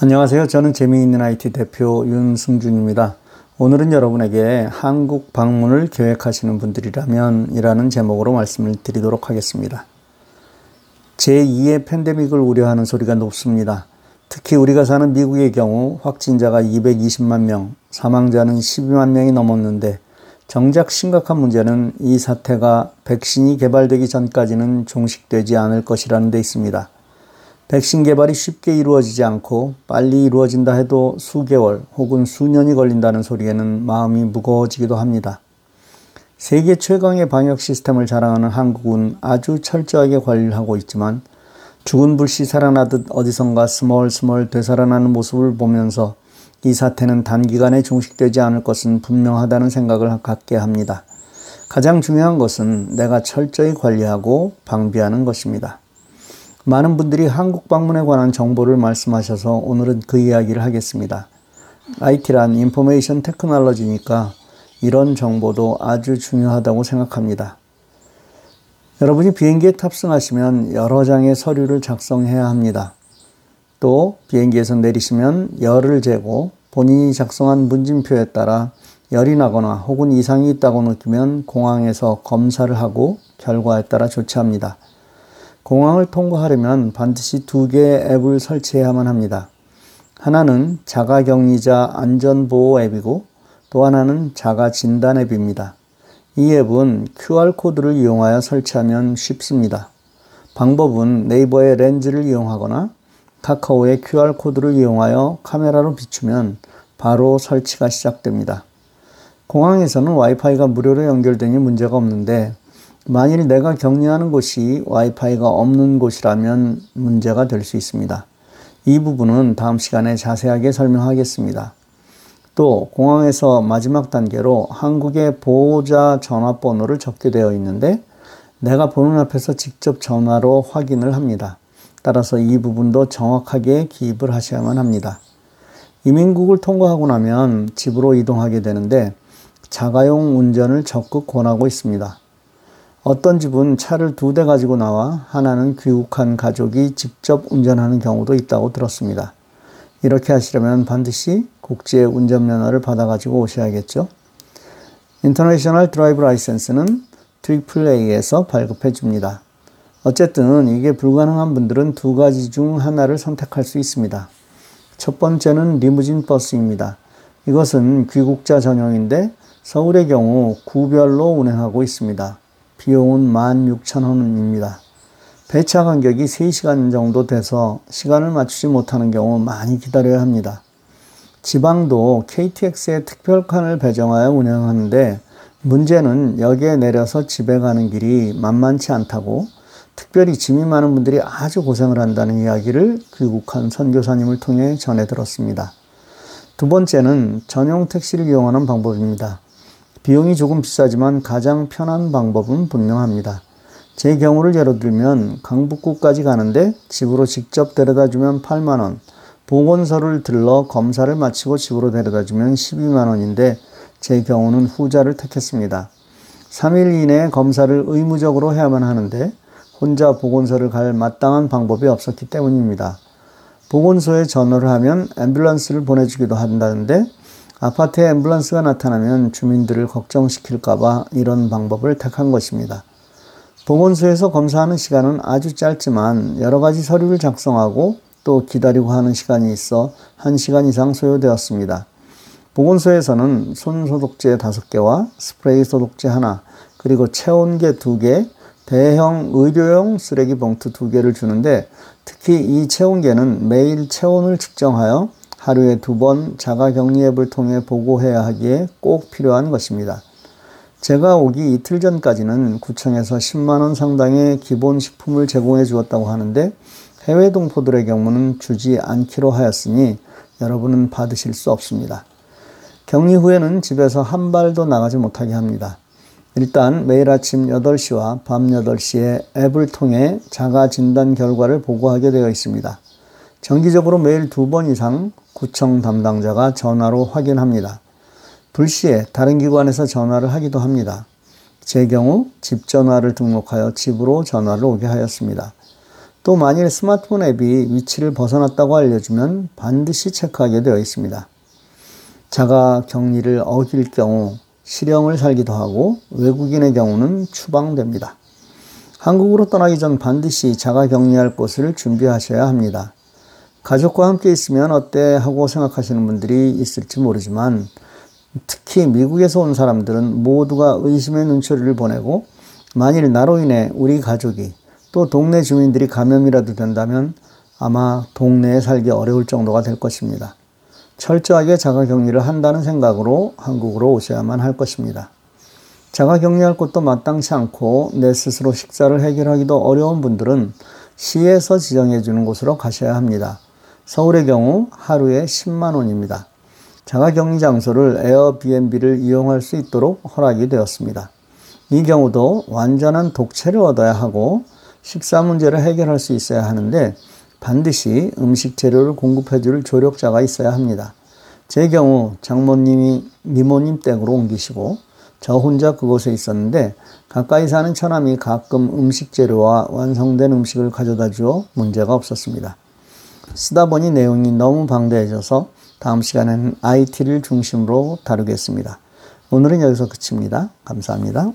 안녕하세요. 저는 재미있는 IT 대표 윤승준입니다. 오늘은 여러분에게 한국 방문을 계획하시는 분들이라면 이라는 제목으로 말씀을 드리도록 하겠습니다. 제2의 팬데믹을 우려하는 소리가 높습니다. 특히 우리가 사는 미국의 경우 확진자가 220만 명, 사망자는 12만 명이 넘었는데 정작 심각한 문제는 이 사태가 백신이 개발되기 전까지는 종식되지 않을 것이라는 데 있습니다. 백신 개발이 쉽게 이루어지지 않고 빨리 이루어진다 해도 수개월 혹은 수년이 걸린다는 소리에는 마음이 무거워지기도 합니다. 세계 최강의 방역 시스템을 자랑하는 한국은 아주 철저하게 관리를 하고 있지만 죽은 불씨 살아나듯 어디선가 스멀스멀 되살아나는 모습을 보면서 이 사태는 단기간에 종식되지 않을 것은 분명하다는 생각을 갖게 합니다. 가장 중요한 것은 내가 철저히 관리하고 방비하는 것입니다. 많은 분들이 한국 방문에 관한 정보를 말씀하셔서 오늘은 그 이야기를 하겠습니다. IT란 인포메이션 테크놀로지니까 이런 정보도 아주 중요하다고 생각합니다. 여러분이 비행기에 탑승하시면 여러 장의 서류를 작성해야 합니다. 또 비행기에서 내리시면 열을 재고 본인이 작성한 문진표에 따라 열이 나거나 혹은 이상이 있다고 느끼면 공항에서 검사를 하고 결과에 따라 조치합니다. 공항을 통과하려면 반드시 두 개의 앱을 설치해야만 합니다. 하나는 자가격리자 안전보호 앱이고 또 하나는 자가진단 앱입니다. 이 앱은 QR코드를 이용하여 설치하면 쉽습니다. 방법은 네이버의 렌즈를 이용하거나 카카오의 QR코드를 이용하여 카메라로 비추면 바로 설치가 시작됩니다. 공항에서는 와이파이가 무료로 연결되니 문제가 없는데 만일 내가 격리하는 곳이 와이파이가 없는 곳이라면 문제가 될 수 있습니다. 이 부분은 다음 시간에 자세하게 설명하겠습니다. 또 공항에서 마지막 단계로 한국의 보호자 전화번호를 적게 되어 있는데 내가 보는 앞에서 직접 전화로 확인을 합니다. 따라서 이 부분도 정확하게 기입을 하셔야만 합니다. 이민국을 통과하고 나면 집으로 이동하게 되는데 자가용 운전을 적극 권하고 있습니다. 어떤 집은 차를 두 대 가지고 나와 하나는 귀국한 가족이 직접 운전하는 경우도 있다고 들었습니다. 이렇게 하시려면 반드시 국제 운전면허를 받아가지고 오셔야겠죠. International Drive License는 Triple A에서 발급해 줍니다. 어쨌든 이게 불가능한 분들은 두 가지 중 하나를 선택할 수 있습니다. 첫 번째는 리무진 버스입니다. 이것은 귀국자 전용인데 서울의 경우 구별로 운행하고 있습니다. 비용은 16,000원입니다. 배차 간격이 3시간 정도 돼서 시간을 맞추지 못하는 경우 많이 기다려야 합니다. 지방도 KTX에 특별칸을 배정하여 운행하는데 문제는 역에 내려서 집에 가는 길이 만만치 않다고 특별히 짐이 많은 분들이 아주 고생을 한다는 이야기를 귀국한 선교사님을 통해 전해 들었습니다. 두 번째는 전용 택시를 이용하는 방법입니다. 비용이 조금 비싸지만 가장 편한 방법은 분명합니다. 제 경우를 예로 들면 강북구까지 가는데 집으로 직접 데려다 주면 8만원, 보건소를 들러 검사를 마치고 집으로 데려다 주면 12만원인데 제 경우는 후자를 택했습니다. 3일 이내에 검사를 의무적으로 해야만 하는데 혼자 보건소를 갈 마땅한 방법이 없었기 때문입니다. 보건소에 전화를 하면 앰뷸런스를 보내주기도 한다는데 아파트에 앰뷸런스가 나타나면 주민들을 걱정시킬까봐 이런 방법을 택한 것입니다. 보건소에서 검사하는 시간은 아주 짧지만 여러 가지 서류를 작성하고 또 기다리고 하는 시간이 있어 1시간 이상 소요되었습니다. 보건소에서는 손 소독제 5개와 스프레이 소독제 하나, 그리고 체온계 2개, 대형 의료용 쓰레기 봉투 2개를 주는데 특히 이 체온계는 매일 체온을 측정하여 하루에 두 번 자가 격리 앱을 통해 보고해야 하기에 꼭 필요한 것입니다. 제가 오기 이틀 전까지는 구청에서 10만원 상당의 기본 식품을 제공해 주었다고 하는데 해외 동포들의 경우는 주지 않기로 하였으니 여러분은 받으실 수 없습니다. 격리 후에는 집에서 한 발도 나가지 못하게 합니다. 일단 매일 아침 8시와 밤 8시에 앱을 통해 자가 진단 결과를 보고하게 되어 있습니다. 정기적으로 매일 두 번 이상 구청 담당자가 전화로 확인합니다. 불시에 다른 기관에서 전화를 하기도 합니다. 제 경우 집 전화를 등록하여 집으로 전화를 오게 하였습니다. 또 만일 스마트폰 앱이 위치를 벗어났다고 알려주면 반드시 체크하게 되어 있습니다. 자가 격리를 어길 경우 실형을 살기도 하고 외국인의 경우는 추방됩니다. 한국으로 떠나기 전 반드시 자가 격리할 곳을 준비하셔야 합니다. 가족과 함께 있으면 어때 하고 생각하시는 분들이 있을지 모르지만 특히 미국에서 온 사람들은 모두가 의심의 눈초리를 보내고 만일 나로 인해 우리 가족이 또 동네 주민들이 감염이라도 된다면 아마 동네에 살기 어려울 정도가 될 것입니다. 철저하게 자가 격리를 한다는 생각으로 한국으로 오셔야만 할 것입니다. 자가 격리할 곳도 마땅치 않고 내 스스로 식사를 해결하기도 어려운 분들은 시에서 지정해 주는 곳으로 가셔야 합니다. 서울의 경우 하루에 10만 원입니다. 자가 격리 장소를 에어비앤비를 이용할 수 있도록 허락이 되었습니다. 이 경우도 완전한 독채를 얻어야 하고 식사 문제를 해결할 수 있어야 하는데 반드시 음식 재료를 공급해 줄 조력자가 있어야 합니다. 제 경우 장모님이 미모님 댁으로 옮기시고 저 혼자 그곳에 있었는데 가까이 사는 처남이 가끔 음식 재료와 완성된 음식을 가져다 주어 문제가 없었습니다. 쓰다 보니 내용이 너무 방대해져서 다음 시간에는 IT를 중심으로 다루겠습니다. 오늘은 여기서 그칩니다. 감사합니다.